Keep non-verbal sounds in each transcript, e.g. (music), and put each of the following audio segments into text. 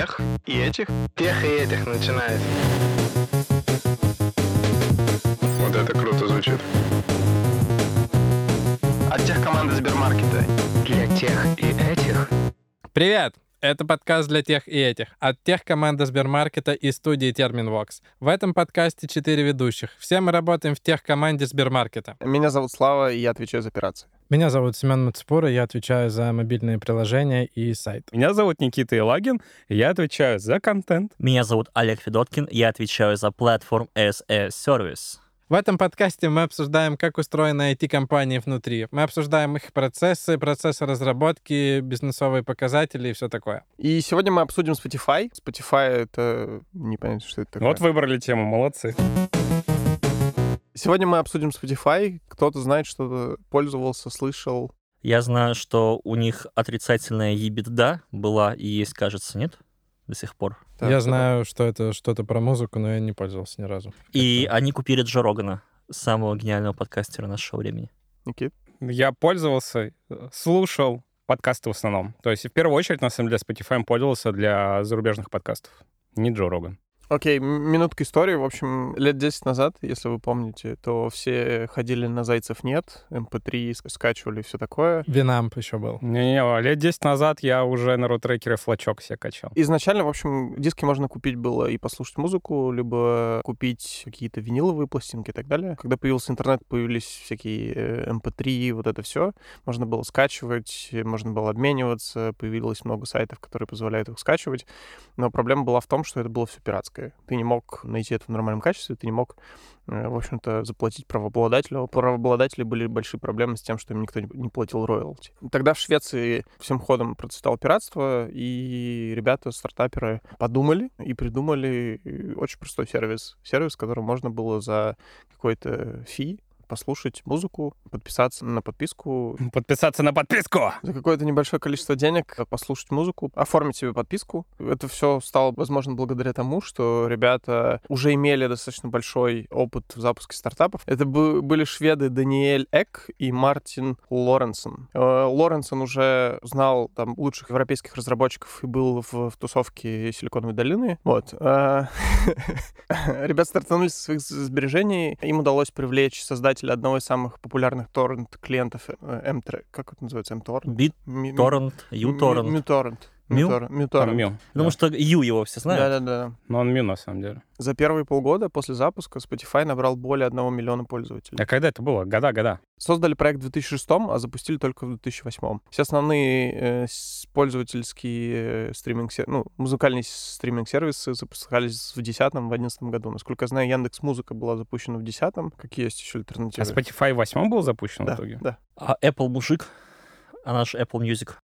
тех и этих? Тех и этих начинает. Вот это круто звучит. От тех команды Сбермаркета. Для тех и этих. Привет! Это подкаст для тех и этих. От тех команды Сбермаркета и студии Терминвокс. В этом подкасте четыре ведущих. Все мы работаем в тех команде Сбермаркета. Меня зовут Слава, и я отвечаю за операции. Меня зовут Семен Мацепура, я отвечаю за мобильные приложения и сайт. Меня зовут Никита Илагин, я отвечаю за контент. Меня зовут Олег Федоткин, я отвечаю за платформ as a Service. В этом подкасте мы обсуждаем, как устроены IT-компании внутри. Мы обсуждаем их процессы, процессы разработки, бизнесовые показатели и все такое. И сегодня мы обсудим Spotify. Spotify — это... Непонятно, что это такое. Вот выбрали тему, молодцы. Сегодня мы обсудим Spotify. Кто-то знает, что пользовался, слышал. Я знаю, что у них отрицательная EBITDA была и есть, кажется, нет? До сих пор. Так, я знаю, что это что-то про музыку, но я не пользовался ни разу. И они купили Джо Рогана, самого гениального подкастера нашего времени. Никит? Я пользовался, слушал подкасты в основном. То есть в первую очередь, на самом деле, Spotify пользовался для зарубежных подкастов. Не Джо Роган. Окей, м- минутка истории. В общем, лет 10 назад, если вы помните, то все ходили на «Зайцев нет», MP3 ск- скачивали и все такое. Винамп еще был. Не-не, лет 10 назад я уже на рутрекере флачок себе качал. Изначально, в общем, диски можно купить было и послушать музыку, либо купить какие-то виниловые пластинки и так далее. Когда появился интернет, появились всякие э, MP3, вот это все. Можно было скачивать, можно было обмениваться, появилось много сайтов, которые позволяют их скачивать. Но проблема была в том, что это было все пиратское. Ты не мог найти это в нормальном качестве, ты не мог, э, в общем-то, заплатить правообладателю. У правообладателей были большие проблемы с тем, что им никто не- платил роялти. Тогда в Швеции всем ходом процветало пиратство, и ребята, стартаперы, подумали и придумали э, очень простой сервис. Сервис, в котором можно было за какой-то фи послушать музыку, подписаться на подписку, Подписаться на подписку! за какое-то небольшое количество денег послушать музыку, оформить себе подписку. Это все стало возможно благодаря тому, что ребята уже имели достаточно большой опыт в запуске стартапов. Это бы- были шведы Даниэль Эк и Мартин Лоренсон. Э, Лоренсон уже знал там лучших европейских разработчиков и был в, в тусовке Силиконовой долины. Вот. Э, (laughs) Ребята стартанулись со своих сбережений. Им удалось привлечь создателя одного из самых популярных торрент-клиентов э, M3. Как это называется? M-Torrent? Бит, Ми- ми- Мю? Там Мюторрент. Мю. Потому что Ю его все знают. Да-да-да. Но он Мю, на самом деле. За первые полгода после запуска Spotify набрал более 1 миллиона пользователей. А когда это было? Года, года. Создали проект в 2006, а запустили только в 2008. Все основные э, пользовательские э, стриминг ну, музыкальные стриминг-сервисы запускались в 2010 в 2011 году. Насколько я знаю, Яндекс Музыка была запущена в 2010 Какие есть еще А альтернативы? Spotify в восьмом был запущен да, в итоге? да. А Apple мужик, а наш Apple Music.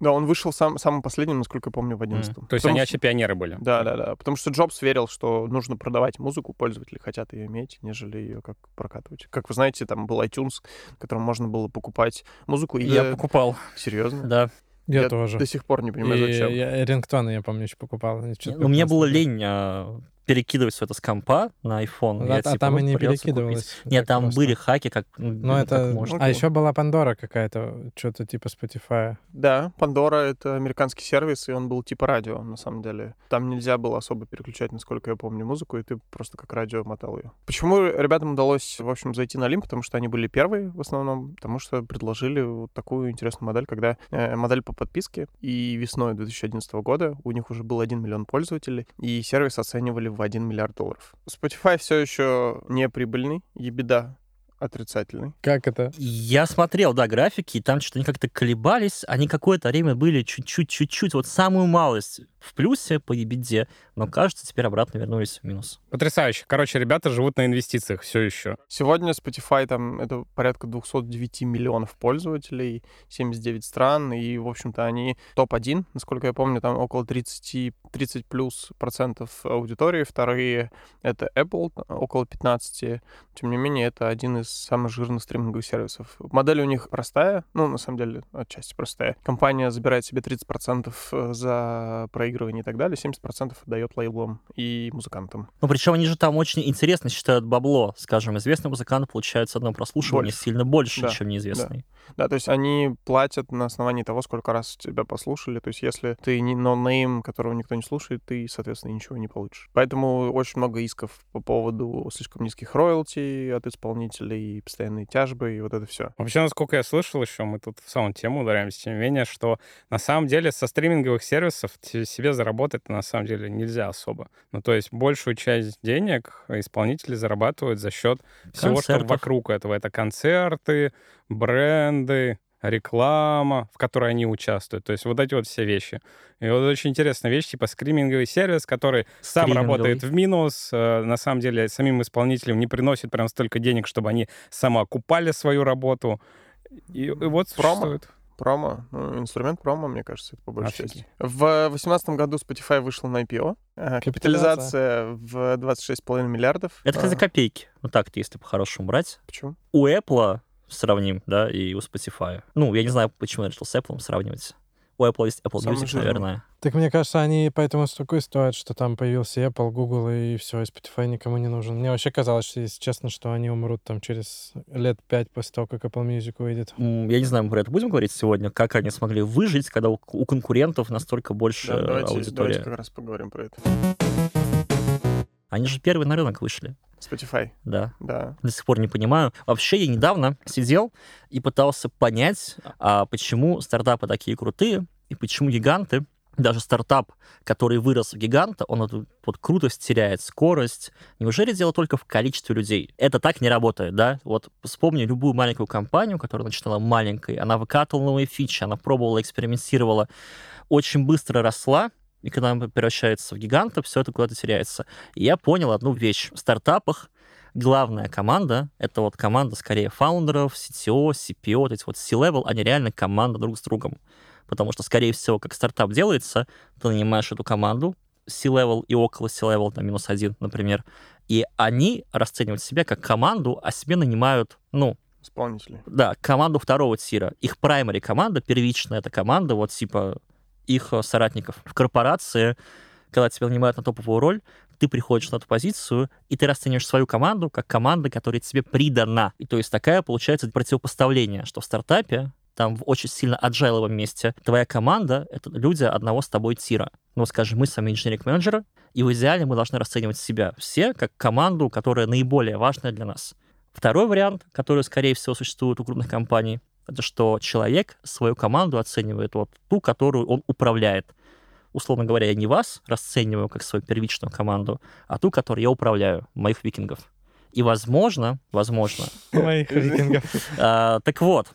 Да, он вышел сам, самым последним, насколько я помню, в 2011 То есть они вообще пионеры были? Да, да, да. Потому что Джобс верил, что нужно продавать музыку, пользователи хотят ее иметь, нежели ее как прокатывать. Как вы знаете, там был iTunes, в котором можно было покупать музыку. И Я покупал, Серьезно? да. Я, Я тоже. До сих пор не понимаю, И зачем. я рингтоны, я помню, еще покупал. Что-то Но мне было лень а, перекидывать все это с компа на iPhone. А, Я, а типа, там ну, и не перекидывалось. купить. Нет, там просто. были хаки, как, ну, Ну, как это... можно. А еще была Пандора какая-то, что-то типа Spotify. Да, Pandora — это американский сервис, и он был типа радио, на самом деле. Там нельзя было особо переключать, насколько я помню, музыку, и ты просто как радио мотал ее. Почему ребятам удалось, в общем, зайти на Лимп? Потому что они были первые в основном, потому что предложили вот такую интересную модель, когда э, модель по подписке, и весной 2011 года у них уже был 1 миллион пользователей, и сервис оценивали в 1 миллиард долларов. Spotify все еще не прибыльный, и беда отрицательный. Как это? Я смотрел, да, графики, и там что-то они как-то колебались, они какое-то время были чуть-чуть, чуть-чуть, вот самую малость в плюсе по ебеде, но, кажется, теперь обратно вернулись в минус. Потрясающе. Короче, ребята живут на инвестициях все еще. Сегодня Spotify там это порядка 209 миллионов пользователей, 79 стран, и, в общем-то, они топ-1, насколько я помню, там около 30, 30 плюс процентов аудитории. Вторые — это Apple, около 15. Тем не менее, это один из самых жирных стриминговых сервисов. Модель у них простая, ну, на самом деле, отчасти простая. Компания забирает себе 30% за проигрывание и так далее, 70% отдает лейблам и музыкантам. Ну, причем они же там очень интересно считают бабло. Скажем, известный музыкант получает с одного прослушивания Больше. сильно больше, Да, чем неизвестный. Да, то есть они платят на основании того, сколько раз тебя послушали. То есть если ты не нонейм, которого никто не слушает, ты, соответственно, ничего не получишь. Поэтому очень много исков по поводу слишком низких роялти от исполнителей, постоянные тяжбы и вот это все. Вообще, насколько я слышал еще, мы тут в самом тему ударяемся, тем не менее, что на самом деле со стриминговых сервисов себе заработать на самом деле нельзя особо. Ну, то есть большую часть денег исполнители зарабатывают за счет всего, что Концертов. вокруг этого. Это концерты, бренды, реклама, в которой они участвуют. То есть вот эти вот все вещи. И вот очень интересная вещь, типа скриминговый сервис, который сам работает в минус, э, на самом деле самим исполнителям не приносит прям столько денег, чтобы они самоокупали свою работу. И, и вот Промо. существует. Промо, ну, инструмент промо, мне кажется, это по большей Офигеть. части. В 2018 году Spotify вышел на IPO. Э, Капитализация в 26,5 миллиардов. Это, кстати, А, копейки. Ну так-то, если по-хорошему брать. Почему? У Apple сравним, да, и у Spotify. Ну, я не знаю, почему я решил с Apple сравнивать. У Apple есть Apple Самый Music, жирный. наверное. Так мне кажется, они поэтому столько и стоят, что там появился Apple, Google и все, и Spotify никому не нужен. Мне вообще казалось, что, если честно, что они умрут там через лет пять после того, как Apple Music выйдет. Я не знаю, мы про это будем говорить сегодня, как они смогли выжить, когда у, у конкурентов настолько больше Да, давайте, аудитория. давайте как раз поговорим про это. Они же первые на рынок вышли, Spotify, да. да. До сих пор не понимаю. Вообще, я недавно сидел и пытался понять, а почему стартапы такие крутые, и почему гиганты, даже стартап, который вырос в гиганта, он эту вот крутость теряет, скорость. Неужели дело только в количестве людей? Это так не работает, да? Вот вспомни любую маленькую компанию, которая начинала маленькой, она выкатывала новые фичи, она пробовала, экспериментировала, очень быстро росла, и когда она превращается в гиганта, все это куда-то теряется. И я понял одну вещь. В стартапах главная команда — это вот команда скорее фаундеров, CTO, CPO, вот эти вот C-level, они реально команда друг с другом. Потому что, скорее всего, как стартап делается, ты нанимаешь эту команду, C-level и около C-level, там, минус один, например, и они расценивают себя как команду, а себе нанимают, ну, Исполнители. да, команду второго тира. Их праймари команда, первичная эта команда, вот типа их э, соратников. В корпорации, когда тебя нанимают на топовую роль, ты приходишь на эту позицию, и ты расцениваешь свою команду как команда, которая тебе придана. И то есть такая получается противопоставление, что в стартапе там в очень сильно аджайловом месте твоя команда — это люди одного с тобой тира. Ну, скажем, мы с вами инженеринг-менеджеры, и в идеале мы должны расценивать себя все как команду, которая наиболее важная для нас. Второй вариант, который, скорее всего, существует у крупных компаний, это что человек свою команду оценивает вот ту, которую он управляет. Условно говоря, я не вас расцениваю как свою первичную команду, а ту, которой я управляю, моих викингов. И, возможно, возможно, (laughs) Моих викингов. а, так вот,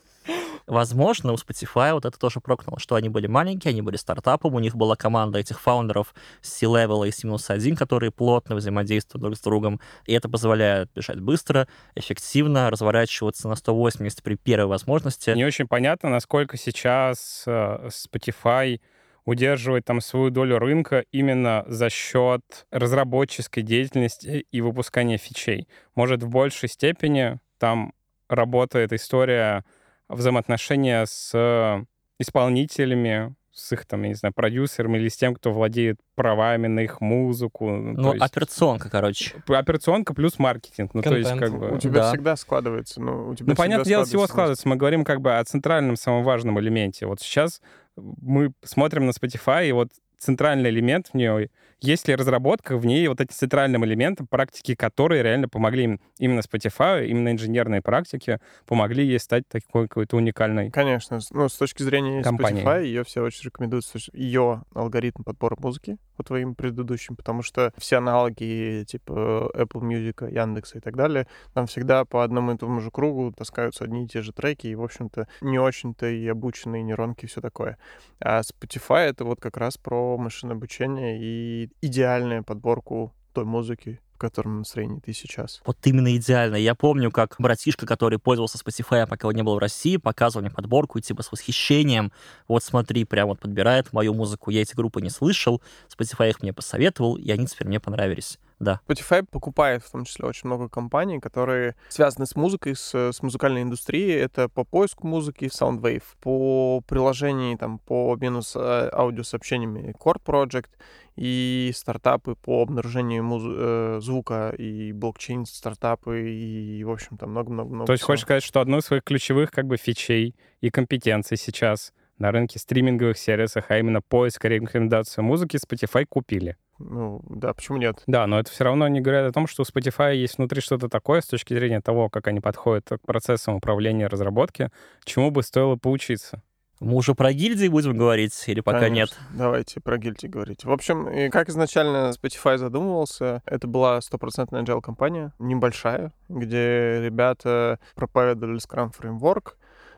возможно, у Spotify вот это тоже прокнуло, что они были маленькие, они были стартапом, у них была команда этих фаундеров с C-level и с минус один, которые плотно взаимодействуют друг с другом, и это позволяет бежать быстро, эффективно, разворачиваться на 180 при первой возможности. Не очень понятно, насколько сейчас э, Spotify удерживает там свою долю рынка именно за счет разработческой деятельности и выпускания фичей. Может, в большей степени там работает история взаимоотношения с э, исполнителями, с их, там, я не знаю, продюсерами или с тем, кто владеет правами на их музыку. Ну, то есть операционка, короче. операционка плюс маркетинг. Ну, то есть, как бы... У тебя Да. всегда складывается. Ну, у тебя Ну, понятное дело, всего складывается складывается. Мы говорим как бы о центральном, самом важном элементе. Вот сейчас мы смотрим на Spotify, и вот центральный элемент в ней, есть ли разработка в ней вот эти центральным элементом, практики, которые реально помогли им, именно Spotify, именно инженерные практики, помогли ей стать такой какой-то уникальной. Конечно. Ну, с точки зрения Компании. Spotify, ее все очень рекомендуют, ее алгоритм подбора музыки по твоим предыдущим, потому что все аналоги типа Apple Music, Яндекса и так далее, там всегда по одному и тому же кругу таскаются одни и те же треки, и, в общем-то, не очень-то и обученные нейронки и все такое. А Spotify — это вот как раз про машинное обучение и идеальную подборку той музыки, в котором настроении ты сейчас. Вот именно идеально. Я помню, как братишка, который пользовался Spotify, пока он не был в России, показывал мне подборку, и типа с восхищением, вот смотри, прям вот подбирает мою музыку. Я эти группы не слышал, Spotify их мне посоветовал, и они теперь мне понравились. Да. Spotify покупает в том числе очень много компаний, которые связаны с музыкой, с, с музыкальной индустрией. Это по поиску музыки Soundwave, по приложению, там, по обмену с э, аудиосообщениями Chord Project и стартапы по обнаружению муз- э, звука и блокчейн стартапы и, в общем, там много-много-много. То есть всего. хочешь сказать, что одну из своих ключевых как бы фичей и компетенций сейчас на рынке стриминговых сервисах, а именно поиск и рекомендацию музыки, Spotify купили. Ну, да, почему нет? Да, но это все равно не говорит о том, что у Spotify есть внутри что-то такое с точки зрения того, как они подходят к процессам управления разработки, чему бы стоило поучиться. Мы уже про гильдии будем говорить или пока Конечно. нет? Давайте про гильдии говорить. В общем, и как изначально Spotify задумывался, это была стопроцентная agile компания, небольшая, где ребята проповедовали Scrum Framework,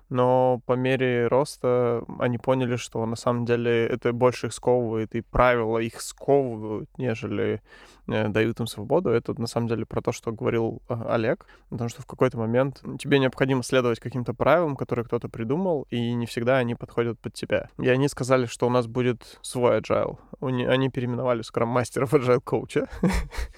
но по мере роста они поняли, что на самом деле это больше их сковывает, и правила их сковывают, нежели э, дают им свободу. Это на самом деле про то, что говорил э, Олег, потому что в какой-то момент тебе необходимо следовать каким-то правилам, которые кто-то придумал, и не всегда они подходят под тебя. И они сказали, что у нас будет свой agile. Они переименовали скрам-мастеров agile коуча. (laughs)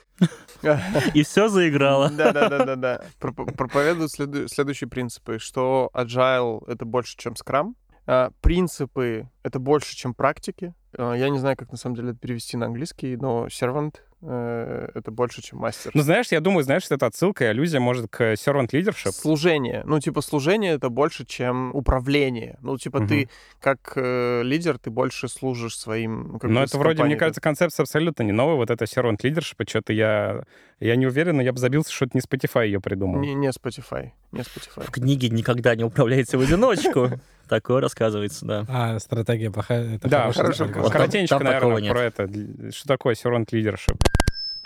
И все заиграло. Да, да, да, да, да. Проп- Проповедуют следу- следующие принципы, что agile это больше, чем скрам. А, Принципы это больше, чем практики. А, Я не знаю, как на самом деле это перевести на английский, но servant это больше, чем мастер. Ну, знаешь, я думаю, знаешь, это отсылка и аллюзия, может, к servant leadership. Служение. Ну, типа, служение это больше, чем управление. Ну, типа, ты как э, лидер, ты больше служишь своим... ну, как Но это вроде, мне компанией. кажется, концепция абсолютно не новая. Вот это servant leadership, что-то я, я не уверен, но я бы забился, что это не Spotify ее придумал. Не, не Spotify. Не Spotify. В книге никогда не управляете в одиночку. (laughs) Такое рассказывается, да. А, стратегия плохая. Это Да, хорошая коротенько, наверное, нет. про это. Что такое servant leadership?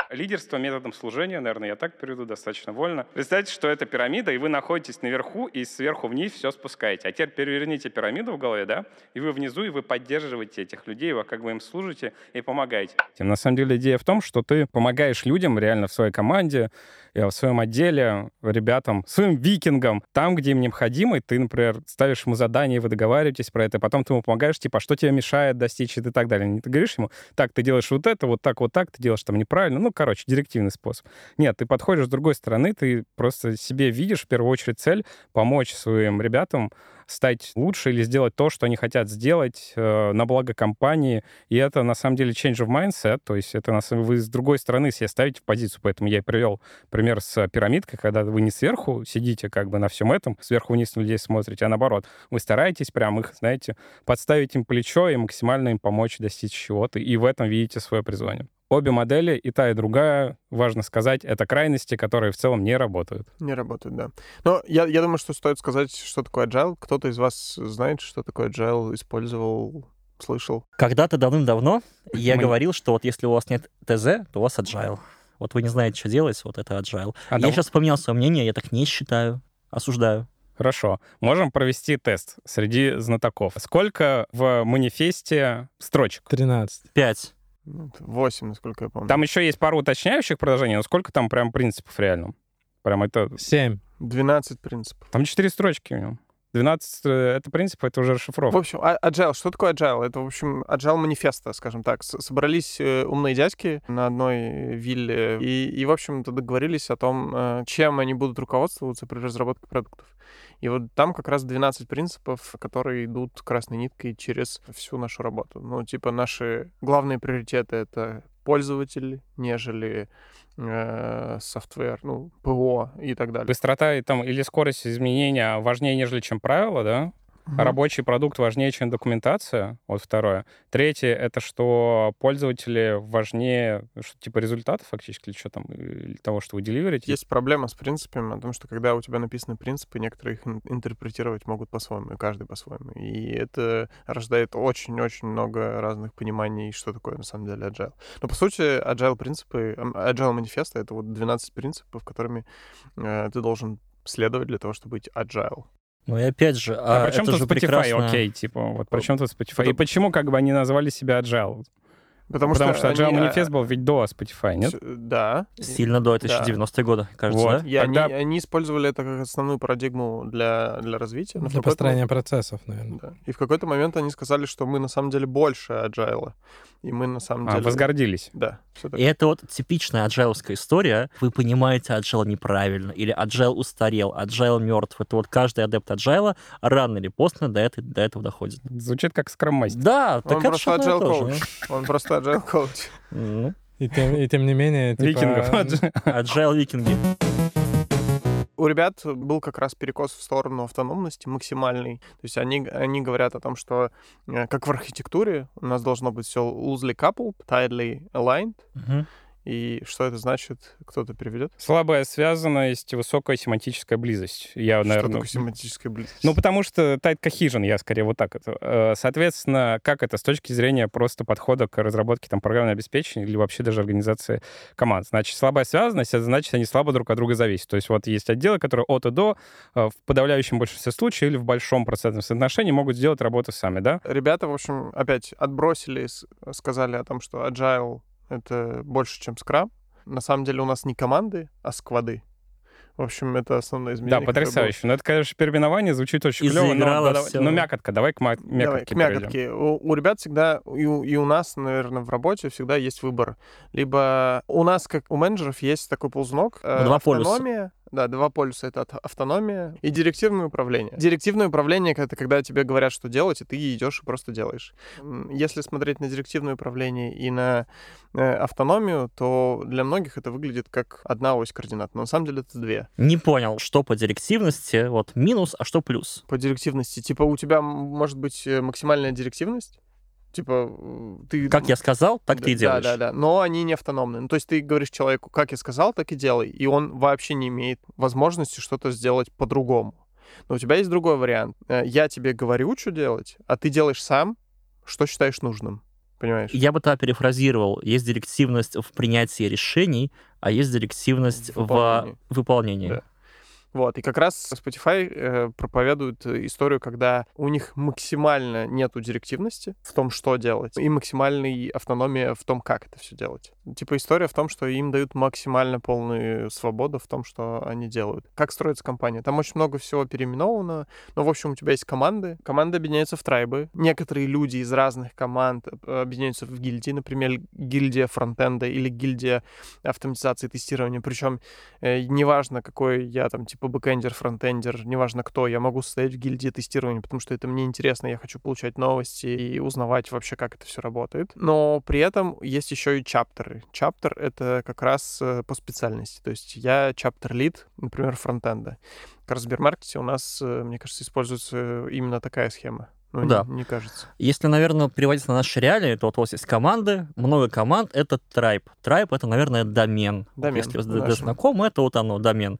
Лидерство методом служения, наверное, я так переведу достаточно вольно. Представьте, что это пирамида, и вы находитесь наверху, и сверху вниз все спускаете. А теперь переверните пирамиду в голове, да, и вы внизу, и вы поддерживаете этих людей, вы как бы им служите и помогаете. На самом деле идея в том, что ты помогаешь людям реально в своей команде, в своем отделе, ребятам, своим викингам, там, где им необходимо, и ты, например, ставишь ему задание, вы договариваетесь про это, и потом ты ему помогаешь, типа, а что тебе мешает достичь и так далее. Не ты говоришь ему, так, ты делаешь вот это, вот так, вот так, ты делаешь там неправильно, ну, короче, директивный способ. Нет, ты подходишь с другой стороны, ты просто себе видишь в первую очередь цель помочь своим ребятам стать лучше или сделать то, что они хотят сделать э, на благо компании. И это, на самом деле, change of mindset, то есть это, на самом вы с другой стороны себя ставите в позицию. Поэтому я и привел пример с пирамидкой, когда вы не сверху сидите как бы на всем этом, сверху вниз на людей смотрите, а наоборот, вы стараетесь прям их, знаете, подставить им плечо и максимально им помочь достичь чего-то. И в этом видите свое призвание. Обе модели, и та, и другая, важно сказать, это крайности, которые в целом не работают. Не работает, да. Но я, я думаю, что стоит сказать, что такое agile. Кто-то из вас знает, что такое agile, использовал, слышал? Когда-то давным-давно я Мы- говорил, что вот если у вас нет ТЗ, то у вас agile. Вот вы не знаете, что делать, вот это agile. А я дав- сейчас поменял свое мнение, я так не считаю. Осуждаю. Хорошо. Можем провести тест среди знатоков. Сколько в манифесте строчек? 13. Пять. Ну, Восемь, насколько я помню. Там еще есть пару уточняющих предложений, но сколько там прям принципов реально? Прям это... 7. 12 принципов. Там четыре строчки в нем. 12 — это принцип, это уже В расшифровка. общем, а- agile. Что такое agile? Это, в общем, agile манифеста, скажем так. Собрались э, умные дядьки на одной вилле и, и, в общем-то, договорились о том, э, чем они будут руководствоваться при разработке продуктов. И вот там как раз 12 принципов, которые идут красной ниткой через всю нашу работу. Ну, типа, наши главные приоритеты — это пользователь, нежели э, софтвер, ну, ПО и так далее. Быстрота и там, или скорость изменения важнее, нежели чем правило, да? А рабочий продукт важнее, чем документация. Вот второе. Третье — это что пользователи важнее, что типа результата фактически, или что там, или того, что вы деливерите. Есть проблема с принципами, потому что когда у тебя написаны принципы, некоторые их ин- интерпретировать могут по-своему, и каждый по-своему. И это рождает очень-очень много разных пониманий, что такое на самом деле agile. Но по сути, agile принципы, agile манифеста — это вот 12 принципов, которыми э, ты должен следовать для того, чтобы быть agile. Ну и опять же, А, а, причем это тут Spotify, прекрасно... окей, типа, вот при чем тут Spotify? И почему как бы они назвали себя Agile? Потому, Потому что Agile они, а, Manifest был ведь до Spotify, нет? Да. Сильно до, это Да. еще 90-е годы, кажется, Вот. да? И Тогда- они, они использовали это как основную парадигму для, для развития. но Для построения процессов, наверное. Да. И в какой-то момент они сказали, что мы на самом деле больше agile. И мы на самом А, деле... возгордились. Да. И это вот типичная аджайловская история. Вы понимаете agile неправильно, или agile устарел, agile мертв. Это вот каждый адепт agile рано или поздно до, этой, до этого доходит. Звучит как скрам-мастер. Да, так Он это просто agile тоже. Он просто agile да. Ну, И тем, и тем не менее, типа, Викингов. (laughs) Agile викинги. У ребят был как раз перекос в сторону автономности максимальный. То есть они, они говорят о том, что э, как в архитектуре у нас должно быть все loosely coupled, tightly aligned. Мгм. И что это значит? Кто-то переведет? Слабая связанность, высокая семантическая близость. Я, Что наверное... такое семантическая близость? Ну, потому что tight cohesion, я скорее вот так это. Э, Соответственно, как это с точки зрения просто подхода к разработке там, программного обеспечения или вообще даже организации команд? Значит, слабая связанность, это значит, они слабо друг от друга зависят. То есть вот есть отделы, которые от и до э, в подавляющем большинстве случаев или в большом процентном соотношении могут сделать работу сами, да? Ребята, в общем, опять отбросили, сказали о том, что agile — это больше, чем скрам. На самом деле у нас не команды, а сквады. В общем, это основное изменение. Да, было. потрясающе. Но это, конечно, переименование звучит очень И клево, но, да, всё. но мякотка. Давай к ма- Давай, мякотке к мякотке. У, у ребят всегда, и у, и у нас, наверное, в работе всегда есть выбор. Либо у нас, как у менеджеров, есть такой ползунок. э, Два полюса. Да, два полюса — это автономия и директивное управление. Директивное управление — это когда тебе говорят, что делать, и ты идешь и просто делаешь. Если смотреть на директивное управление и на э, автономию, то для многих это выглядит как одна ось координат. Но на самом деле это две. Не понял, что по директивности, вот минус, а что плюс. По директивности. Типа у тебя может быть э, максимальная директивность, Типа, ты... Как я сказал, так ты и Да, делаешь. Да, да, да. Но они не автономны. Ну, то есть ты говоришь человеку, как я сказал, так и делай. И он вообще не имеет возможности что-то сделать по-другому. Но у тебя есть другой вариант. Э, Я тебе говорю, что делать, а ты делаешь сам, что считаешь нужным. Понимаешь? Я бы тогда перефразировал. Есть директивность в принятии решений, а есть директивность В выполнении. в выполнении. Да. Вот, и как раз Spotify э, проповедует э, историю, когда у них максимально нету директивности в том, что делать, и максимальной автономия в том, как это все делать. Типа история в том, что им дают максимально полную свободу в том, что они делают. Как строится компания? Там очень много всего переименовано, но, в общем, у тебя есть команды. Команды объединяются в tribe ы. Некоторые люди из разных команд э, объединяются в гильдии, например, гильдия фронтенда или гильдия автоматизации тестирования. Причем э, неважно, какой я там, типа, бэкэндер, фронтендер, неважно кто, я могу состоять в гильдии тестирования, потому что это мне интересно, я хочу получать новости и узнавать вообще, как это все работает. Но при этом есть еще и chapter ы. Chapter — это как раз э, по специальности. То есть я chapter lead, например, фронтенда. В Сбермаркете у нас, э, мне кажется, используется именно такая схема. Ну, Да. не, не кажется. Если, наверное, переводить на наши реалии, то вот у вас есть команды, много команд, это tribe. Tribe — это, наверное, домен. Вот Домен, Если вы знакомы, это вот оно, домен.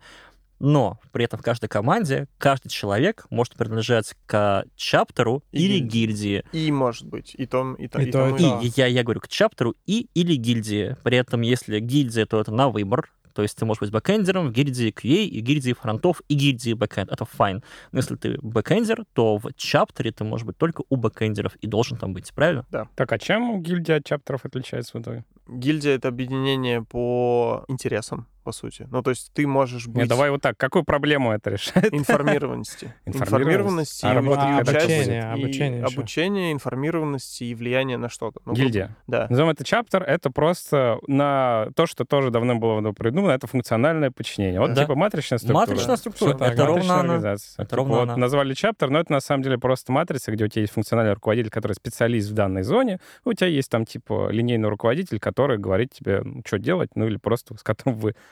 Но при этом в каждой команде каждый человек может принадлежать к chapter у И или гильдии. И может быть, и том, и, то, И и, то, и и то. И я, я говорю к chapter у и или гильдии. При этом, если гильдия, то это на выбор. То есть ты можешь быть бэкэндером в гильдии QA и гильдии фронтов и гильдии бэкэнд. Это fine. Но если ты бэкэндер, то в chapter е ты можешь быть только у бэкэндеров и должен там быть, правильно? Так, а чем гильдия от chapter ов отличается в итоге? Гильдия — это объединение по интересам, по сути. Ну, то есть ты можешь быть... Нет, давай вот так. Какую проблему это решает? Информированности. (laughs) Информированность? Информированности. А и работа Обучение, обучение. Обучение, информированности и влияние на что-то. Ну, Гильдия. Да. Назовем это chapter, это просто на то, что тоже давным-давно придумано, это функциональное подчинение. Вот Да. типа матричная структура. Матричная структура. Так, это ровно она. Это Типа ровно вот она. назвали chapter, но это на самом деле просто матрица, где у тебя есть функциональный руководитель, который специалист в данной зоне, у тебя есть там типа линейный руководитель, который говорит тебе, что делать, ну или просто с которым вы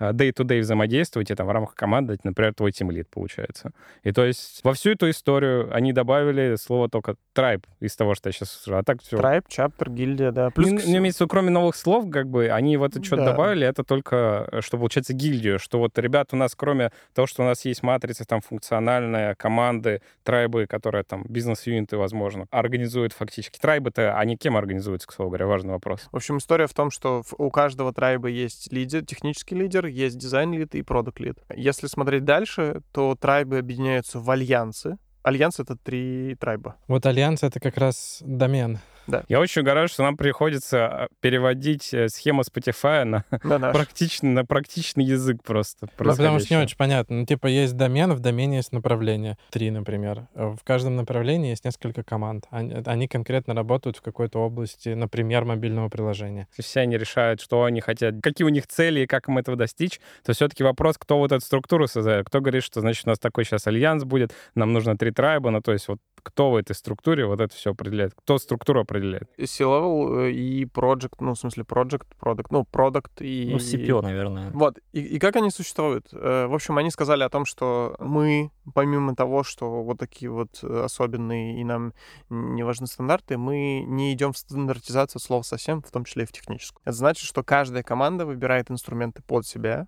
а, day-to-day взаимодействуете там в рамках команды, например, твой тимлит получается. И то есть во всю эту историю они добавили слово только tribe из того, что я сейчас слышал. А так все. Трайб, чаптер, гильдия, да. Плюс, Не, не имеется кроме новых слов, как бы они в это что-то Да. добавили, это только, э, что получается гильдию, что вот, ребят, у нас кроме того, что у нас есть матрица, там, функциональная, команды, трайбы, которые там, бизнес-юниты, возможно, организуют фактически. Трайбы-то, они кем организуются, к слову говоря, важный вопрос. В общем, история в том, что у каждого tribe а есть лидер, технический лидер, есть design lead и product lead. Если смотреть дальше, то tribe ы объединяются в альянсы. Альянс — это три tribe а. Вот Альянс — это как раз домен. Да. Я очень угораю, что нам приходится а, переводить э, схему Spotify на, На практичный, на практичный язык просто. Ну, потому что не очень понятно. Ну, типа, есть домен, в домене есть направление. Три, например. Э, В каждом направлении есть несколько команд. Они, они конкретно работают в какой-то области, например, мобильного приложения. Если все они решают, что они хотят, какие у них цели и как им этого достичь, то все-таки вопрос, кто вот эту структуру создает. Кто говорит, что, значит, у нас такой сейчас альянс будет, нам нужно три трайба, ну, то есть вот кто в этой структуре вот это все определяет? Кто структуру определяет? C-level э, и project, ну, в смысле, project, product, ну, product и... Ну, CPO, наверное. Вот. И, и как они существуют? Э, В общем, они сказали о том, что мы, помимо того, что вот такие вот э, особенные и нам не важны стандарты, мы не идем в стандартизацию слов совсем, в том числе и в техническую. Это значит, что каждая команда выбирает инструменты под себя,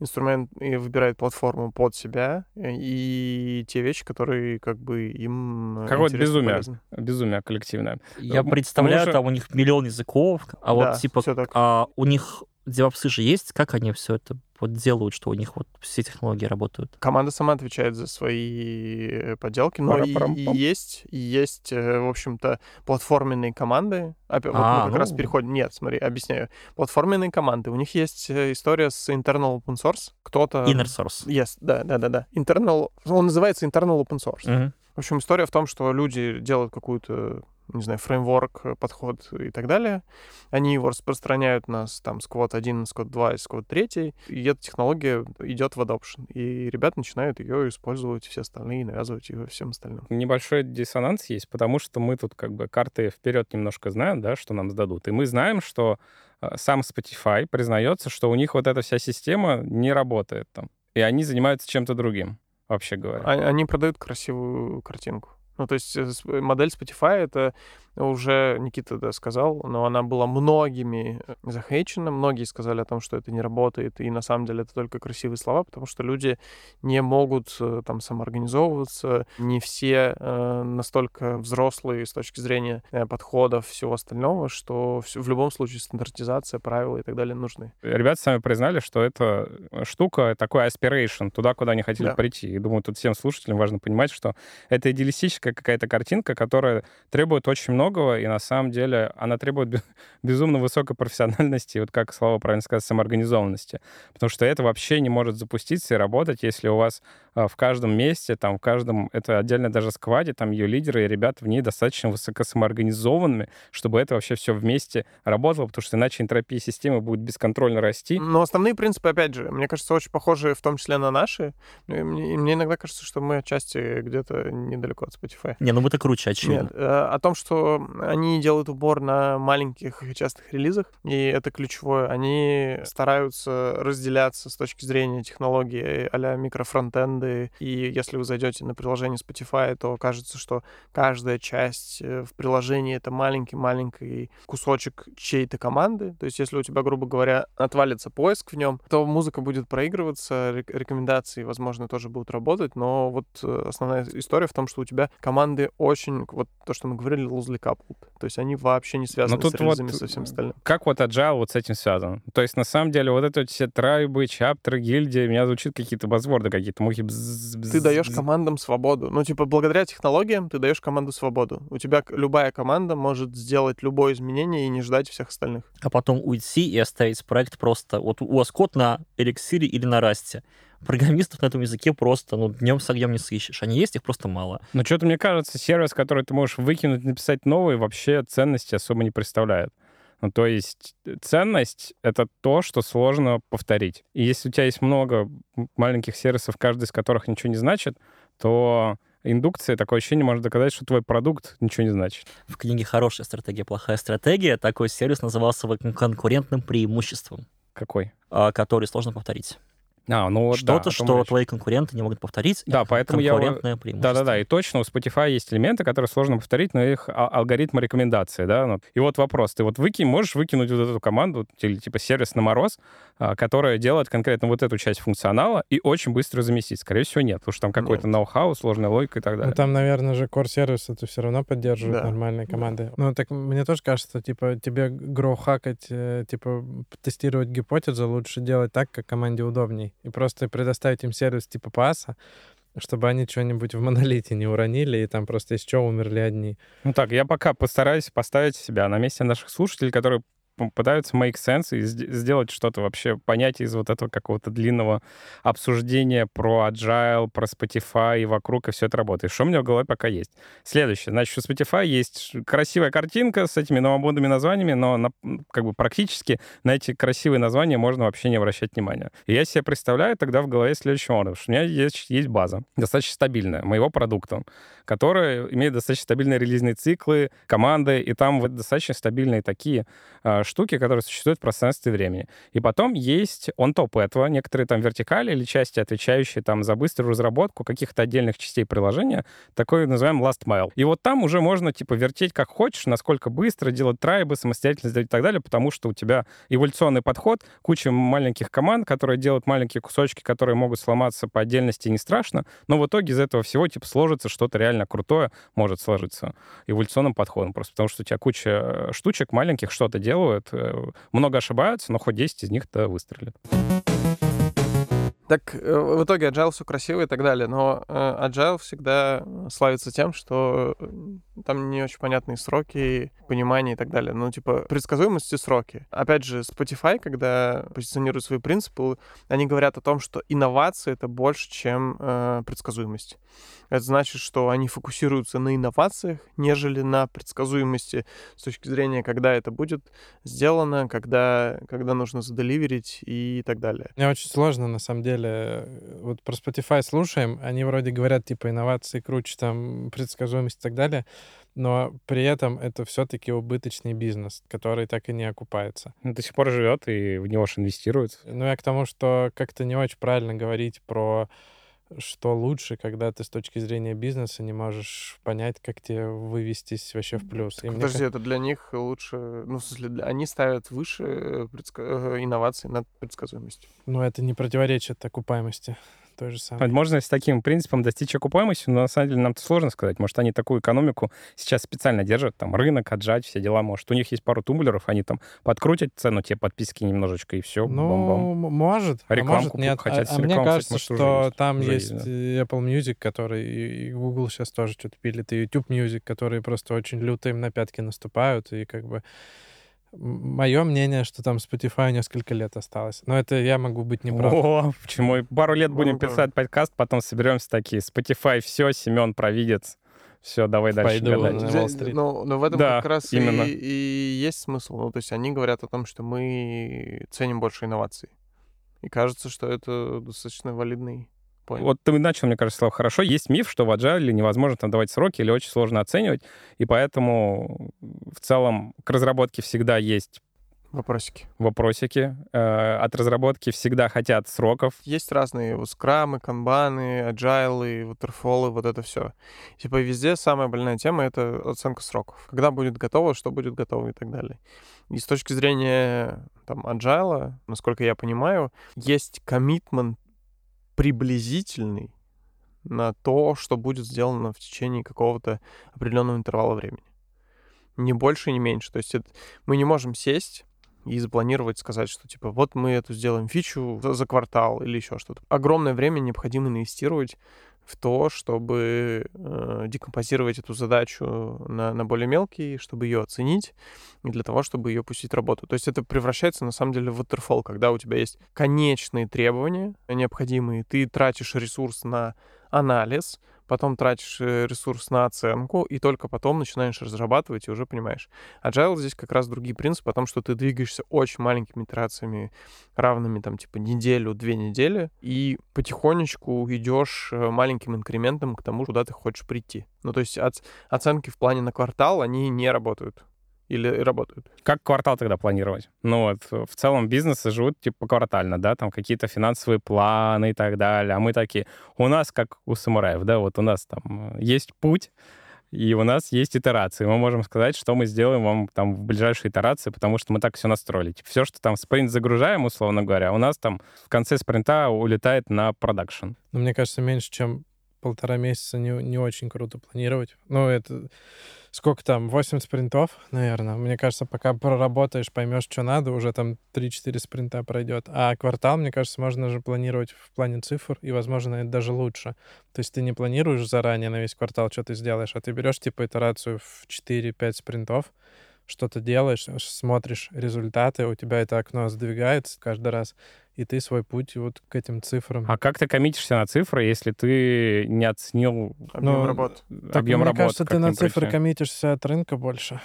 инструмент и выбирает платформу под себя э, и те вещи, которые как бы им э, Какое-то безумие. полезны. Безумие коллективное. Я М- представляю, же- там у них миллион языков, а Да, вот типа а у них девопсы же есть, как они все это вот делают, что у них вот все технологии работают? Команда сама отвечает за свои э, поделки, но и, и есть, и есть, э, в общем-то, платформенные команды. Опять, вот А, мы как раз ну. переходим. Нет, смотри, объясняю. Платформенные команды. У них есть э, история с internal open source. Кто-то... Inner source. Yes, да, да, да, да. Internal, он называется internal open source. Мгм. В общем, история в том, что люди делают какую-то, не знаю, фреймворк, э, подход и так далее. Они его распространяют на там сквот 1, сквот 2 и сквот 3. И эта технология идет в adoption. И ребята начинают ее использовать, все остальные, навязывать ее всем остальным. Небольшой диссонанс есть, потому что мы тут как бы карты вперед немножко знаем, да, что нам сдадут. И мы знаем, что э, сам Spotify признается, что у них вот эта вся система не работает там. И они занимаются чем-то другим, вообще говоря. А- Они продают красивую картинку. Ну, то есть э, с- модель Spotify это уже Никита да, сказал, но она была многими э, захейчена, многие сказали о том, что это не работает, и на самом деле это только красивые слова, потому что люди не могут э, там самоорганизовываться, не все э, настолько взрослые с точки зрения э, подходов, всего остального, что всё- в любом случае стандартизация, правила и так далее нужны. Ребята сами признали, что эта штука такой aspiration, туда, куда они хотели Да. прийти. И думаю, тут всем слушателям важно понимать, что это идеалистическая какая-то картинка, которая требует очень многого, и на самом деле она требует бе- (laughs) безумно высокой профессиональности, и вот как Слава правильно сказал, самоорганизованности. Потому что это вообще не может запуститься и работать, если у вас а, в каждом месте, там, в каждом, это отдельно даже скваде, там ее лидеры и ребята в ней достаточно высоко самоорганизованными, чтобы это вообще все вместе работало, потому что иначе энтропия системы будет бесконтрольно расти. Но основные принципы, опять же, мне кажется, очень похожи в том числе на наши. И Мне, и мне иногда кажется, что мы отчасти где-то недалеко от Spotify. Не, ну мы-то круче, очевидно. Нет, э, о том, что они делают упор на маленьких и частых релизах, и это ключевое. Они стараются разделяться с точки зрения технологии а-ля микрофронтенды, и если вы зайдете на приложение Spotify, то кажется, что каждая часть э, в приложении — это маленький-маленький кусочек чьей-то команды. То есть если у тебя, грубо говоря, отвалится поиск в нем, то музыка будет проигрываться, рек- рекомендации, возможно, тоже будут работать, но вот э, основная история в том, что у тебя команды очень, вот то, что мы говорили, loosely coupled. То есть они вообще не связаны тут с релизами, вот, со всем остальным. Как вот agile вот с этим связан? То есть, на самом деле, вот это вот все трайбы, чаптеры, гильдии, у меня звучит какие-то базворды, какие-то мухи. Ты даешь командам свободу. Ну, типа, благодаря технологиям ты даешь команду свободу. У тебя любая команда может сделать любое изменение и не ждать всех остальных. А потом уйти и оставить проект просто... Вот у вас код на эликсире или на расте. Программистов на этом языке просто, ну, днем с огнем не сыщешь. Они есть, их просто мало. Но что-то, мне кажется, сервис, который ты можешь выкинуть, написать новый, вообще ценности особо не представляет. Ну, то есть э, ценность — это то, что сложно повторить. И если у тебя есть много маленьких сервисов, каждый из которых ничего не значит, то индукция, такое ощущение может доказать, что твой продукт ничего не значит. В книге «Хорошая стратегия, плохая стратегия» такой сервис назывался конкурентным преимуществом, Какой? а, который сложно повторить. А, ну вот да, Что-то, том что речь. твои конкуренты не могут повторить. Да, это поэтому я конкурентное преимущество. Да-да-да, и точно у Spotify есть элементы, которые сложно повторить, но их а- алгоритмы рекомендации, да. ну. И вот вопрос, ты вот выкинь, можешь выкинуть вот эту команду, или типа сервис на мороз, а, которая делает конкретно вот эту часть функционала и очень быстро заместить? Скорее всего, нет, потому что там какой-то ноу-хау, сложная логика и так Ну, далее. там, наверное, же core сервис это все равно поддерживает Да. нормальные команды. Ну, так мне тоже кажется, типа, тебе гроу-хакать, э, типа, тестировать гипотезу лучше делать так, как команде удобней. И просто предоставить им сервис типа паса, чтобы они что-нибудь в монолите не уронили, и там просто из чего умерли одни. Ну так, я пока постараюсь поставить себя на месте наших слушателей, которые пытаются make sense и сд- сделать что-то вообще, понять из вот этого какого-то длинного обсуждения про Agile, про Spotify и вокруг, и все это работает. Что у меня в голове пока есть? Следующее. Значит, у Spotify есть красивая картинка с этими новомодными названиями, но на- как бы практически на эти красивые названия можно вообще не обращать внимания. И я себе представляю тогда в голове следующим образом, что у меня есть, есть база, достаточно стабильная, моего продукта, которая имеет достаточно стабильные релизные циклы, команды, и там вот достаточно стабильные такие а, штуки, которые существуют в пространстве времени. И потом есть он топ этого некоторые там вертикали или части, отвечающие там за быструю разработку каких-то отдельных частей приложения, такой называем last mile. И вот там уже можно типа вертеть как хочешь, насколько быстро, делать трайбы, самостоятельно сделать и так далее, потому что у тебя эволюционный подход, куча маленьких команд, которые делают маленькие кусочки, которые могут сломаться по отдельности, не страшно, но в итоге из этого всего типа сложится что-то реально крутое, может сложиться эволюционным подходом, просто потому что у тебя куча э, штучек маленьких что-то делают, э, много ошибаются, но хоть 10 из них-то выстрелит. Так, э, в итоге Agile все красиво и так далее, но э, Agile всегда славится тем, что э, там не очень понятные сроки, понимание и так далее. Ну, типа, предсказуемость и сроки. Опять же, Spotify, когда позиционирует свои принципы, они говорят о том, что инновации — это больше, чем э, предсказуемость. Это значит, что они фокусируются на инновациях, нежели на предсказуемости с точки зрения, когда это будет сделано, когда, когда нужно заделиверить и так далее. Мне очень сложно, на самом деле. Вот про Spotify слушаем, они вроде говорят, типа, инновации круче, там, предсказуемость и так далее, но при этом это все-таки убыточный бизнес, который так и не окупается. Он до сих пор живет и в него же инвестируют. Ну, я к тому, что как-то не очень правильно говорить про что лучше, когда ты с точки зрения бизнеса не можешь понять, как тебе вывестись вообще в плюс. И мне Подожди, ка- это для них лучше... Ну, в смысле, они ставят выше предска- э, инновации над предсказуемостью. ну, это не противоречит окупаемости той же самой. Можно с таким принципом достичь окупаемости, но на самом деле нам это сложно сказать. Может, они такую экономику сейчас специально держат, там, рынок, отжать, все дела. Может, у них есть пару тумблеров, они там подкрутят цену, те подписки немножечко, и все, Ну, бом-бом. м- может, а Рекламку может нет. хотя А- а мне кажется, кстати, может, что есть. там Уже есть есть, да. Apple Music, который и и Google сейчас тоже что-то пилит, и YouTube Music, которые просто очень люто им на пятки наступают, и как бы мое мнение, что там Spotify несколько лет осталось. Но это я могу быть неправ. О, почему? Пару лет будем Ну, да. писать подкаст, потом соберемся такие, Spotify, все, Семен провидец. Все, давай дальше Пойду гадать. Но, но в этом Да, как раз и- именно. И, есть смысл. Ну, то есть они говорят о том, что мы ценим больше инноваций. И кажется, что это достаточно валидный point. Вот ты начал, мне кажется, слово хорошо. Есть миф, что в Agile невозможно там давать сроки или очень сложно оценивать, и поэтому в целом к разработке всегда есть Вопросики. вопросики. Э, От разработки всегда хотят сроков. Есть разные вот скрамы, канбаны, аджайлы, waterfall, вот это все. Типа везде самая больная тема — это оценка сроков. Когда будет готово, что будет готово и так далее. И с точки зрения там аджайла, насколько я понимаю, есть коммитмент приблизительный на то, что будет сделано в течение какого-то определенного интервала времени. Не больше, не меньше. То есть это- мы не можем сесть и запланировать, сказать, что типа вот мы эту сделаем фичу за, за квартал или еще что-то. Огромное время необходимо инвестировать в то, чтобы э, декомпозировать эту задачу на, на более мелкие, чтобы ее оценить, и для того, чтобы ее пустить в работу. То есть это превращается на самом деле в waterfall, когда у тебя есть конечные требования необходимые, ты тратишь ресурс на анализ, потом тратишь э, ресурс на оценку, и только потом начинаешь разрабатывать и уже понимаешь. Agile здесь как раз другие принципы о том, что ты двигаешься очень маленькими итерациями, равными там типа неделю, две недели, и потихонечку идешь э, маленьким инкрементом к тому, куда ты хочешь прийти. Ну, то есть оц- оценки в плане на квартал, они не работают. Или работают. Как квартал тогда планировать? Ну вот, в целом бизнесы живут типа квартально, да, там какие-то финансовые планы и так далее. А мы такие, у нас как у самураев, да, вот у нас там э, есть путь, и у нас есть итерации. Мы можем сказать, что мы сделаем вам там в ближайшей итерации, потому что мы так все настроили. Типа, все, что там в спринт загружаем, условно говоря, у нас там в конце спринта улетает на продакшн. Но мне кажется, меньше, чем полтора месяца не, не очень круто планировать. Ну, это сколько там, 8 спринтов, наверное. Мне кажется, пока проработаешь, поймешь, что надо, уже там 3-4 спринта пройдет. А квартал, мне кажется, можно же планировать в плане цифр, и, возможно, это даже лучше. То есть ты не планируешь заранее на весь квартал, что ты сделаешь, а ты берешь, типа, итерацию в 4-5 спринтов, что-то делаешь, смотришь результаты, у тебя это окно сдвигается каждый раз, и ты свой путь вот к этим цифрам. А как ты коммитишься на цифры, если ты не оценил Объем Ну, работ. Так, объем мне работы? кажется, ты на цифры прийти? коммитишься от рынка больше.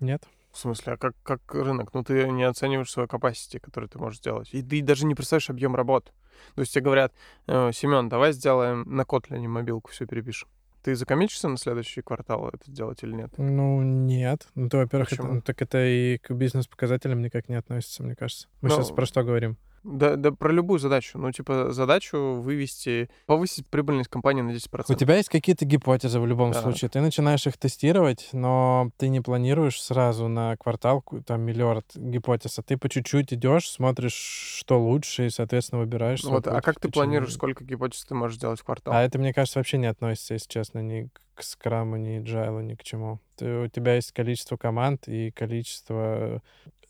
Нет? В смысле, а как, как рынок? Ну, ты не оцениваешь свою capacity, который ты можешь сделать. И ты даже не представляешь объем работ. То есть тебе говорят, Семен, давай сделаем на Kotlin мобилку, все перепишем. Ты закоммитишься на следующий квартал это сделать или нет? Ну, нет. Ну, то, во-первых, это, ну, так это и к бизнес-показателям никак не относится, мне кажется. Мы Ну, сейчас про что говорим? Да, да про любую задачу. Ну, типа, задачу вывести, повысить прибыльность компании на 10%. У тебя есть какие-то гипотезы в любом Так. случае. Ты начинаешь их тестировать, но ты не планируешь сразу на квартал там миллиард гипотез, а ты по чуть-чуть идешь, смотришь, что лучше, и, соответственно, выбираешь. Вот, а как ты планируешь, сколько гипотез ты можешь сделать в квартал? А это, мне кажется, вообще не относится, если честно, ни к скраму, ни джайлу, ни к чему. Ты- у тебя есть количество команд и количество,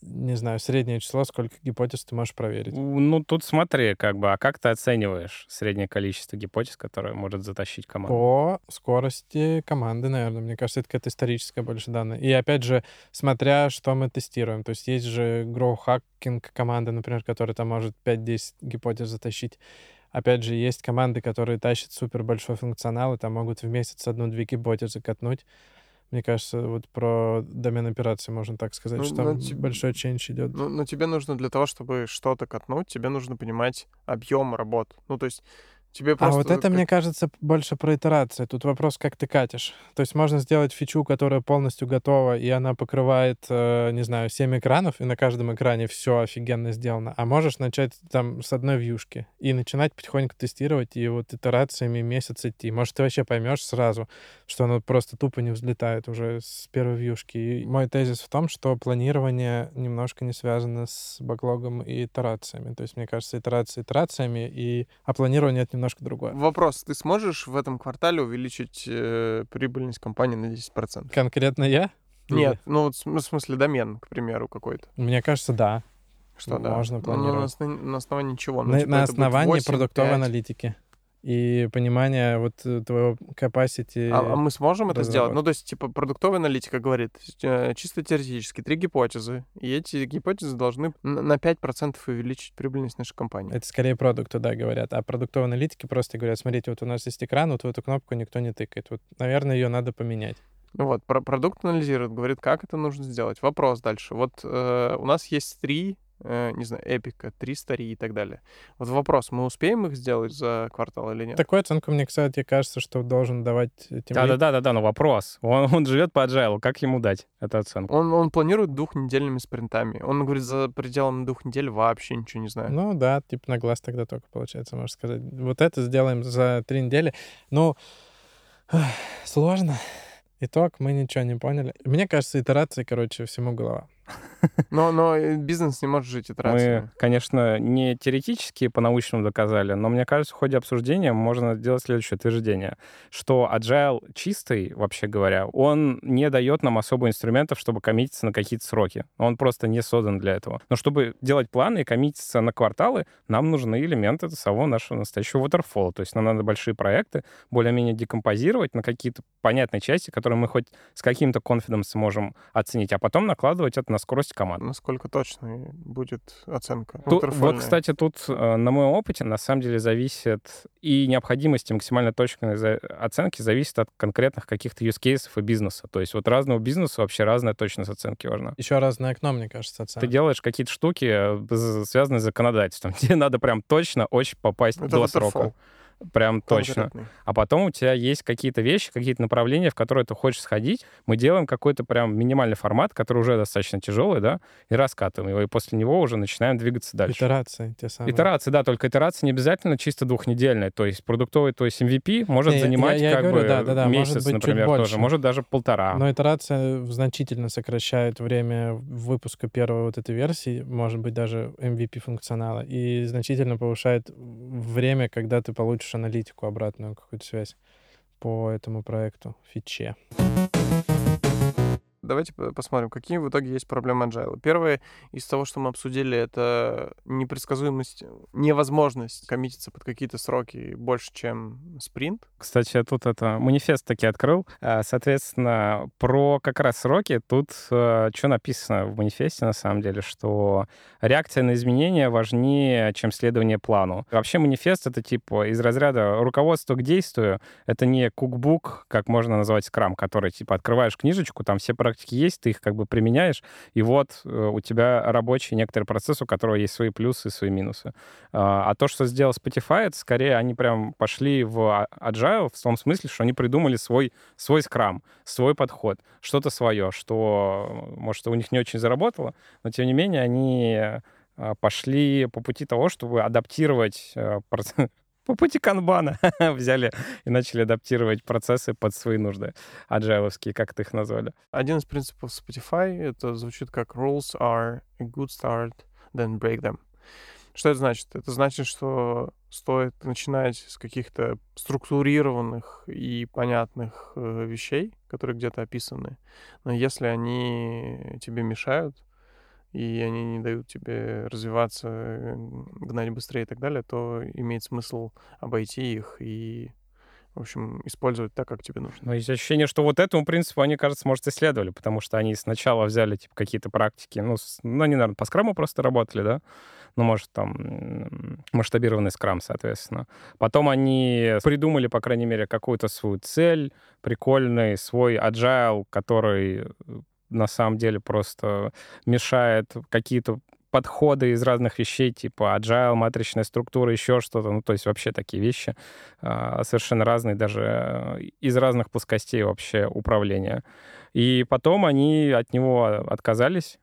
не знаю, среднее число, сколько гипотез ты можешь проверить. Ну, тут смотри, как бы, а как ты оцениваешь среднее количество гипотез, которое может затащить команду? По скорости команды, наверное. Мне кажется, это какая-то историческая больше данная. И опять же, смотря, что мы тестируем. То есть есть же hacking команда, например, которая там может 5-10 гипотез затащить. Опять же, есть команды, которые тащат супер большой функционал, и там могут в месяц одну-две гипотезы катнуть. Мне кажется, вот про домен операции можно так сказать, Ну, что ну, там типа, большой ченч идет. Ну, но тебе нужно для того, чтобы что-то катнуть, тебе нужно понимать объем работ. Ну, то есть тебе А вот это, как- мне кажется, больше про итерации. Тут вопрос, как ты катишь. То есть можно сделать фичу, которая полностью готова, и она покрывает, э, не знаю, 7 экранов, и на каждом экране все офигенно сделано. А можешь начать там с одной вьюшки и начинать потихоньку тестировать, и вот итерациями месяц идти. Может, ты вообще поймешь сразу, что оно просто тупо не взлетает уже с первой вьюшки. И мой тезис в том, что планирование немножко не связано с бэклогом и итерациями. То есть, мне кажется, итерации итерациями, и... а планирование — это немножко другое. Вопрос, ты сможешь в этом квартале увеличить э, прибыльность компании на 10%? Конкретно я? Нет, ну вот см- в смысле домен, к примеру, какой-то. Мне кажется, да. Что да? Можно Ну, планировать. на, основ- на основании чего? Ну, на, типа, на основании 8, продуктовой 5. аналитики и понимания вот э, твоего capacity. А, а мы сможем это сделать? Ну, то есть, типа, продуктовая аналитика говорит, э, чисто теоретически, три гипотезы, и эти гипотезы должны на 5% увеличить прибыльность нашей компании. Это скорее продукты, да, говорят. А продуктовые аналитики просто говорят, смотрите, вот у нас есть экран, вот в эту кнопку никто не тыкает. Вот, наверное, ее надо поменять. Ну вот, про продукт анализирует, говорит, как это нужно сделать. Вопрос дальше. Вот э, у нас есть три, не знаю, эпика, три стари и так далее. Вот вопрос, мы успеем их сделать за квартал или нет? Такую оценку, мне, кстати, кажется, что должен давать тем Да-да-да-да, но вопрос. Он, он живет по agile, как ему дать эту оценку? Он, он планирует двухнедельными спринтами. Он говорит, за пределами двух недель вообще ничего не знаю. Ну да, типа на глаз тогда только получается, можно сказать. Вот это сделаем за три недели. Ну, сложно. Итог, мы ничего не поняли. Мне кажется, итерации, короче, всему голова. (laughs) Но, но э, бизнес не может жить итерациями. Мы, конечно, не теоретически по-научному доказали, но мне кажется, в ходе обсуждения можно сделать следующее утверждение, что agile чистый, вообще говоря, он не дает нам особо инструментов, чтобы коммититься на какие-то сроки. Он просто не создан для этого. Но чтобы делать планы и коммититься на кварталы, нам нужны элементы самого нашего настоящего waterfall. То есть нам надо большие проекты более-менее декомпозировать на какие-то понятные части, которые мы хоть с каким-то конфиденсом можем оценить, а потом накладывать это на скорость команды. Насколько точной будет оценка? Тут- вот, кстати, тут э, на моем опыте на самом деле зависит и необходимость и максимально точной оценки зависит от конкретных каких-то use кейсов и бизнеса. То есть вот разному бизнесу вообще разная точность оценки важна. Еще разное окно, мне кажется, Ты оценки. делаешь какие-то штуки, э, связанные с законодательством. (laughs) Тебе надо прям точно очень попасть Это до waterfall. срока. Прям точно. А потом у тебя есть какие-то вещи, какие-то направления, в которые ты хочешь сходить. Мы делаем какой-то прям минимальный формат, который уже достаточно тяжелый, да, и раскатываем его. И после него уже начинаем двигаться дальше. Итерации те самые. Итерации, да, только итерации не обязательно чисто двухнедельная. То есть продуктовый, то есть MVP может Не, я- занимать я и как говорю, бы да, да, да, месяц, быть, например, тоже. Может даже полтора. Но итерация значительно сокращает время выпуска первой вот этой версии, может быть, даже MVP функционала, и значительно повышает время, когда ты получишь аналитику, обратную какую-то связь по этому проекту, фиче. Давайте по- посмотрим, какие в итоге есть проблемы agile. Первое из того, что мы обсудили, это непредсказуемость, невозможность коммититься под какие-то сроки больше, чем спринт. Кстати, я тут это манифест таки открыл. А, Соответственно, про как раз сроки. Тут что написано в манифесте, на самом деле, что реакция на изменения важнее, чем следование плану. Вообще манифест — это типа из разряда руководство к действию. Это не кукбук, как можно назвать скрам, который типа открываешь книжечку, там все практики есть, ты их как бы применяешь, и вот э, у тебя рабочий некоторый процесс, у которого есть свои плюсы и свои минусы. А а то, что сделал Spotify, это скорее они прям пошли в а- agile в том смысле, что они придумали свой, свой скрам, свой подход, что-то свое, что, может, у них не очень заработало, но тем не менее они а, пошли по пути того, чтобы адаптировать э, (laughs) по пути канбана (laughs) взяли и начали адаптировать процессы под свои нужды. Аджайловские, как ты их назвали. Один из принципов Spotify, это звучит как rules are a good start, then break them. Что это значит? Это значит, что стоит начинать с каких-то структурированных и понятных э, вещей, которые где-то описаны. Но если они тебе мешают, и они не дают тебе развиваться, гнать быстрее и так далее, то имеет смысл обойти их и, в общем, использовать так, как тебе нужно. Но есть ощущение, что вот этому принципу они, кажется, может, исследовали, потому что они сначала взяли, типа, какие-то практики, ну, с- ну они, наверное, по скраму просто работали, да? Ну, может, там масштабированный скрам, соответственно. Потом они придумали, по крайней мере, какую-то свою цель, прикольный свой agile, который э, на самом деле просто мешает какие-то подходы из разных вещей, типа agile, матричная структура, еще что-то. Ну, то есть вообще такие вещи а, совершенно разные, даже э, из разных плоскостей вообще управления. И потом они от него отказались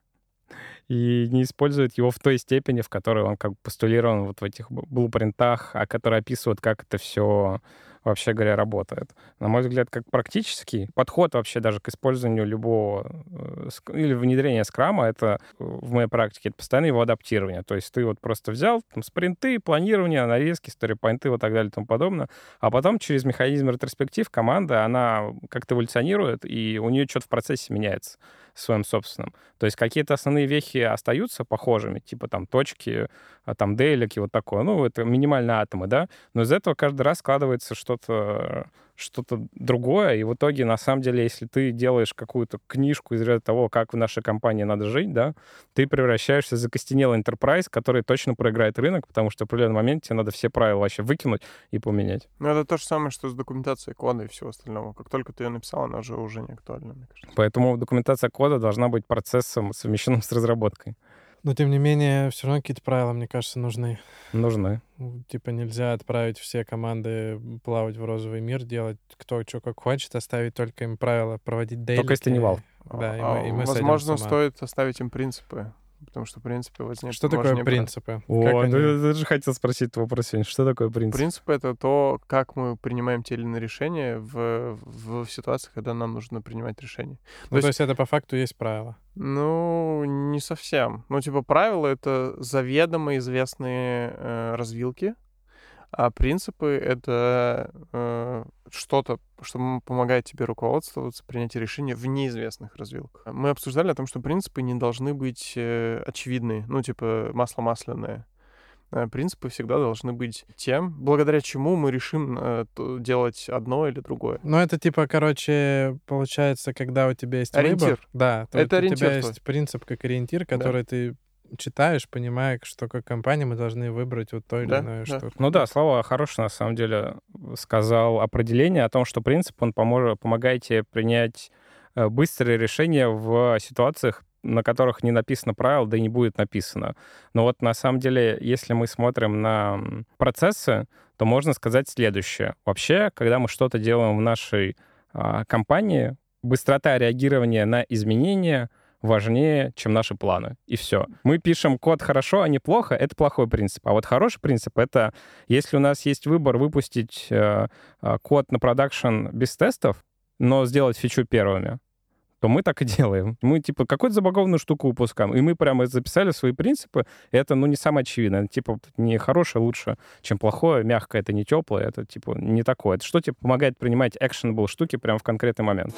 и не используют его в той степени, в которой он как бы постулирован вот в этих блупринтах, а которые описывают, как это все вообще говоря, работает. На мой взгляд, как практический подход вообще даже к использованию любого э, или внедрения скрама, это э, в моей практике это постоянно его адаптирование. То есть ты вот просто взял там, спринты, планирование, нарезки, сторипоинты, вот так далее и тому подобное, а потом через механизм ретроспектив команда, она как-то эволюционирует, и у нее что-то в процессе меняется своим собственным. То есть какие-то основные вехи остаются похожими, типа там точки, а там делики, вот такое. Ну, это минимальные атомы, да? Но из этого каждый раз складывается что-то что-то другое, и в итоге, на самом деле, если ты делаешь какую-то книжку из ряда того, как в нашей компании надо жить, да, ты превращаешься в закостенелый enterprise, который точно проиграет рынок, потому что в определенный момент тебе надо все правила вообще выкинуть и поменять. Ну, это то же самое, что с документацией кода и всего остального. Как только ты ее написал, она уже уже не актуальна, мне кажется. Поэтому документация кода должна быть процессом, совмещенным с разработкой. Но, тем не менее, все равно какие-то правила, мне кажется, нужны. Нужны. Ну, Типа нельзя отправить все команды плавать в розовый мир, делать кто что как хочет, оставить только им правила проводить дейли. Только если не Valve. Да, и А, мы, и мы сойдем возможно, стоит оставить им принципы, потому что принципы возникнут. Что такое принципы? О, Как ну, они- я даже хотел спросить этот вопрос сегодня. Что такое принцип? Принципы — это то, как мы принимаем те или иные решения в, в, в ситуациях, когда нам нужно принимать решения. Ну, то есть это по факту есть правило. Ну, не совсем. Ну, типа, правила — это заведомо известные э, развилки, а принципы — это э, что-то, что помогает тебе руководствоваться, принятие решения в неизвестных развилках. Мы обсуждали о том, что принципы не должны быть э, очевидные, ну, типа, масло масляное. Э, Принципы всегда должны быть тем, благодаря чему мы решим э, делать одно или другое. Ну, это типа, короче, получается, когда у тебя есть Ориентир. выбор. Да, то Это у ориентир тебя твой. есть принцип как ориентир, который ты читаешь, понимая, что как компания мы должны выбрать вот то или Да, иное да. штуку. Ну да, Слава хорошее, на самом деле, сказал определение о том, что принцип, он поможет, помогает тебе принять э, быстрые решения в ситуациях, на которых не написано правил, да и не будет написано. Но вот на самом деле, если мы смотрим на процессы, то можно сказать следующее. Вообще, когда мы что-то делаем в нашей а, компании, быстрота реагирования на изменения важнее, чем наши планы. И все. Мы пишем код хорошо, а не плохо, это плохой принцип. А вот хороший принцип — это если у нас есть выбор выпустить э, э, код на продакшн без тестов, но сделать фичу первыми, то мы так и делаем. Мы, типа, какую-то забагованную штуку выпускаем. И мы прямо записали свои принципы. Это, ну, не самое очевидное. Типа, не хорошее лучше, чем плохое. Мягкое — это не теплое. Это, типа, не такое. Это что тебе помогает принимать actionable штуки прямо в конкретный момент.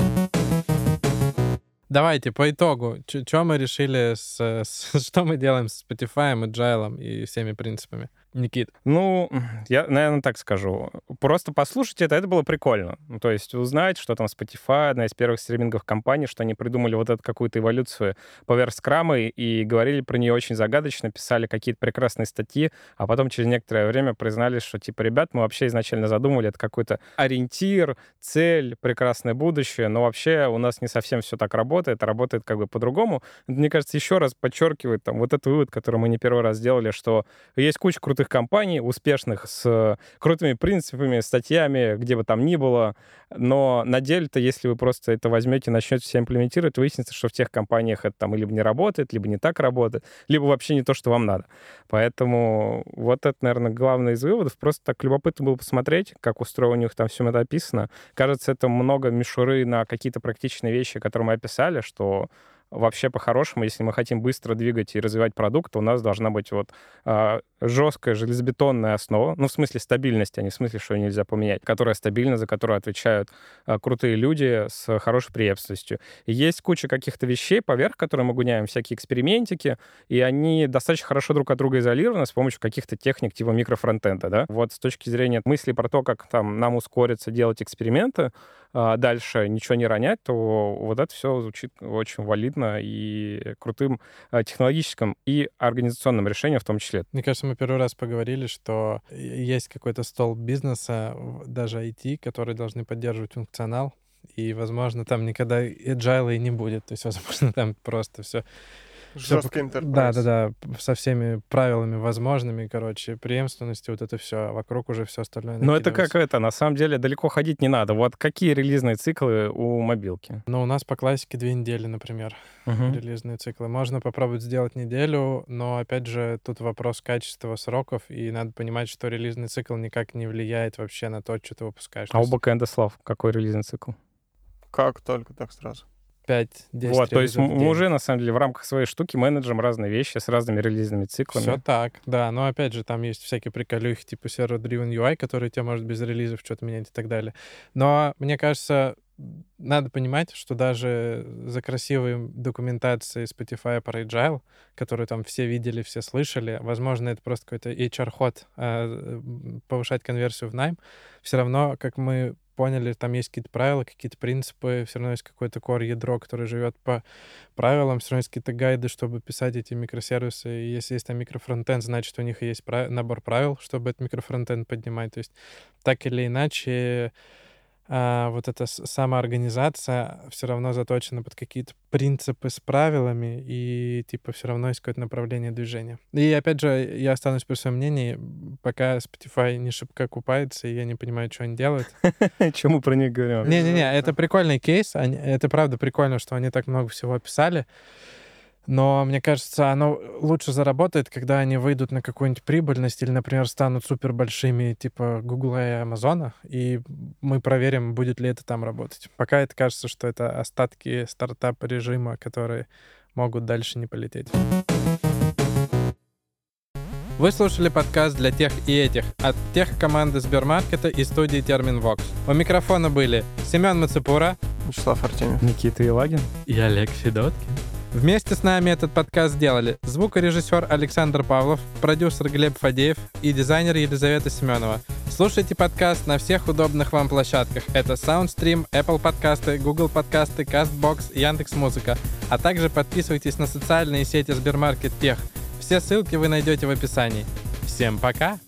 Давайте по итогу, что мы решили, с, с- (laughs) что мы делаем с Spotify, Agile и всеми принципами? Никит. Ну, я, наверное, так скажу. Просто послушать это, это было прикольно. Ну, то есть узнать, что там Spotify, одна из первых стриминговых компаний, что они придумали вот эту какую-то эволюцию поверх скрама и, говорили про нее очень загадочно, писали какие-то прекрасные статьи, а потом через некоторое время признались, что, типа, ребят, мы вообще изначально задумывали это какой-то ориентир, цель, прекрасное будущее, но вообще у нас не совсем все так работает, а работает как бы по-другому. Мне кажется, еще раз подчеркивает там вот этот вывод, который мы не первый раз сделали, что есть куча крутых компаний, успешных, с э, крутыми принципами, статьями, где бы там ни было, но на деле-то, если вы просто это возьмете начнете все имплементировать, выяснится, что в тех компаниях это там либо не работает, либо не так работает, либо вообще не то, что вам надо. Поэтому вот это, наверное, главный из выводов. Просто так любопытно было посмотреть, как устроено у них там все это описано. Кажется, это много мишуры на какие-то практичные вещи, которые мы описали, что вообще по-хорошему, если мы хотим быстро двигать и развивать продукт, то у нас должна быть вот а, жесткая железобетонная основа, ну, в смысле стабильности, а не в смысле, что ее нельзя поменять, которая стабильна, за которую отвечают а, крутые люди с хорошей преемственностью. Есть куча каких-то вещей поверх, которые мы гоняем, всякие экспериментики, и они достаточно хорошо друг от друга изолированы с помощью каких-то техник типа микрофронтенда, да. Вот с точки зрения мысли про то, как там нам ускориться делать эксперименты, дальше ничего не ронять, то вот это все звучит очень валидно и крутым а, технологическим и организационным решением в том числе. Мне кажется, мы первый раз поговорили, что есть какой-то стол бизнеса, даже IT, которые должны поддерживать функционал, и, возможно, там никогда agile и не будет. То есть, (laughs) возможно, там просто все Жесткий интерпрайз. Да, да, да, со всеми правилами возможными, короче, преемственностью, вот это все, а вокруг уже все остальное. Но это как это, на самом деле далеко ходить не надо. Вот какие релизные циклы у мобилки? Ну, у нас по классике две недели, например, релизные циклы. Можно попробовать сделать неделю, но, опять же, тут вопрос качества сроков, и надо понимать, что релизный цикл никак не влияет вообще на то, что ты выпускаешь. А у бэкэнда, Слав, какой релизный цикл? Как только так сразу. 5-10 Вот, то есть мы уже, на самом деле, в рамках своей штуки менеджерим разные вещи с разными релизными циклами. Все так, да. Но опять же, там есть всякие приколюхи, типа Server-Driven UI, который тебе может без релизов что-то менять и так далее. Но мне кажется, надо понимать, что даже за красивой документацией Spotify про Agile, которую там все видели, все слышали, возможно, это просто какой-то HR-ход а, повышать конверсию в найм, все равно, как мы поняли, там есть какие-то правила, какие-то принципы, все равно есть какое-то core-ядро, которое живет по правилам, все равно есть какие-то гайды, чтобы писать эти микросервисы. И если есть там микрофронтенд, значит, у них есть пра- набор правил, чтобы этот микрофронтенд поднимать. То есть так или иначе, а, вот эта самоорганизация все равно заточена под какие-то принципы с правилами, и типа все равно есть какое-то направление движения. И опять же, я останусь при своем мнении, пока Spotify не шибко купается, и я не понимаю, что они делают. (laughs) Чем мы про них говорим? Не-не-не, это прикольный кейс. это правда прикольно, что они так много всего описали. Но мне кажется, оно лучше заработает, когда они выйдут на какую-нибудь прибыльность или, например, станут супер большими, типа Google и Amazon, и мы проверим, будет ли это там работать. Пока это кажется, что это остатки стартап-режима, которые могут дальше не полететь. Вы слушали подкаст для тех и этих от тех команды Сбермаркета и студии Терминвокс. У микрофона были Семен Мацепура Вячеслав Артемьев. Никита Елагин. и Олег Федоткин. Вместе с нами этот подкаст сделали звукорежиссер Александр Павлов, продюсер Глеб Фадеев и дизайнер Елизавета Семенова. Слушайте подкаст на всех удобных вам площадках. Это SoundStream, Apple подкасты, Google подкасты, CastBox, Яндекс.Музыка. А также подписывайтесь на социальные сети Сбермаркет Тех. Все ссылки вы найдете в описании. Всем пока!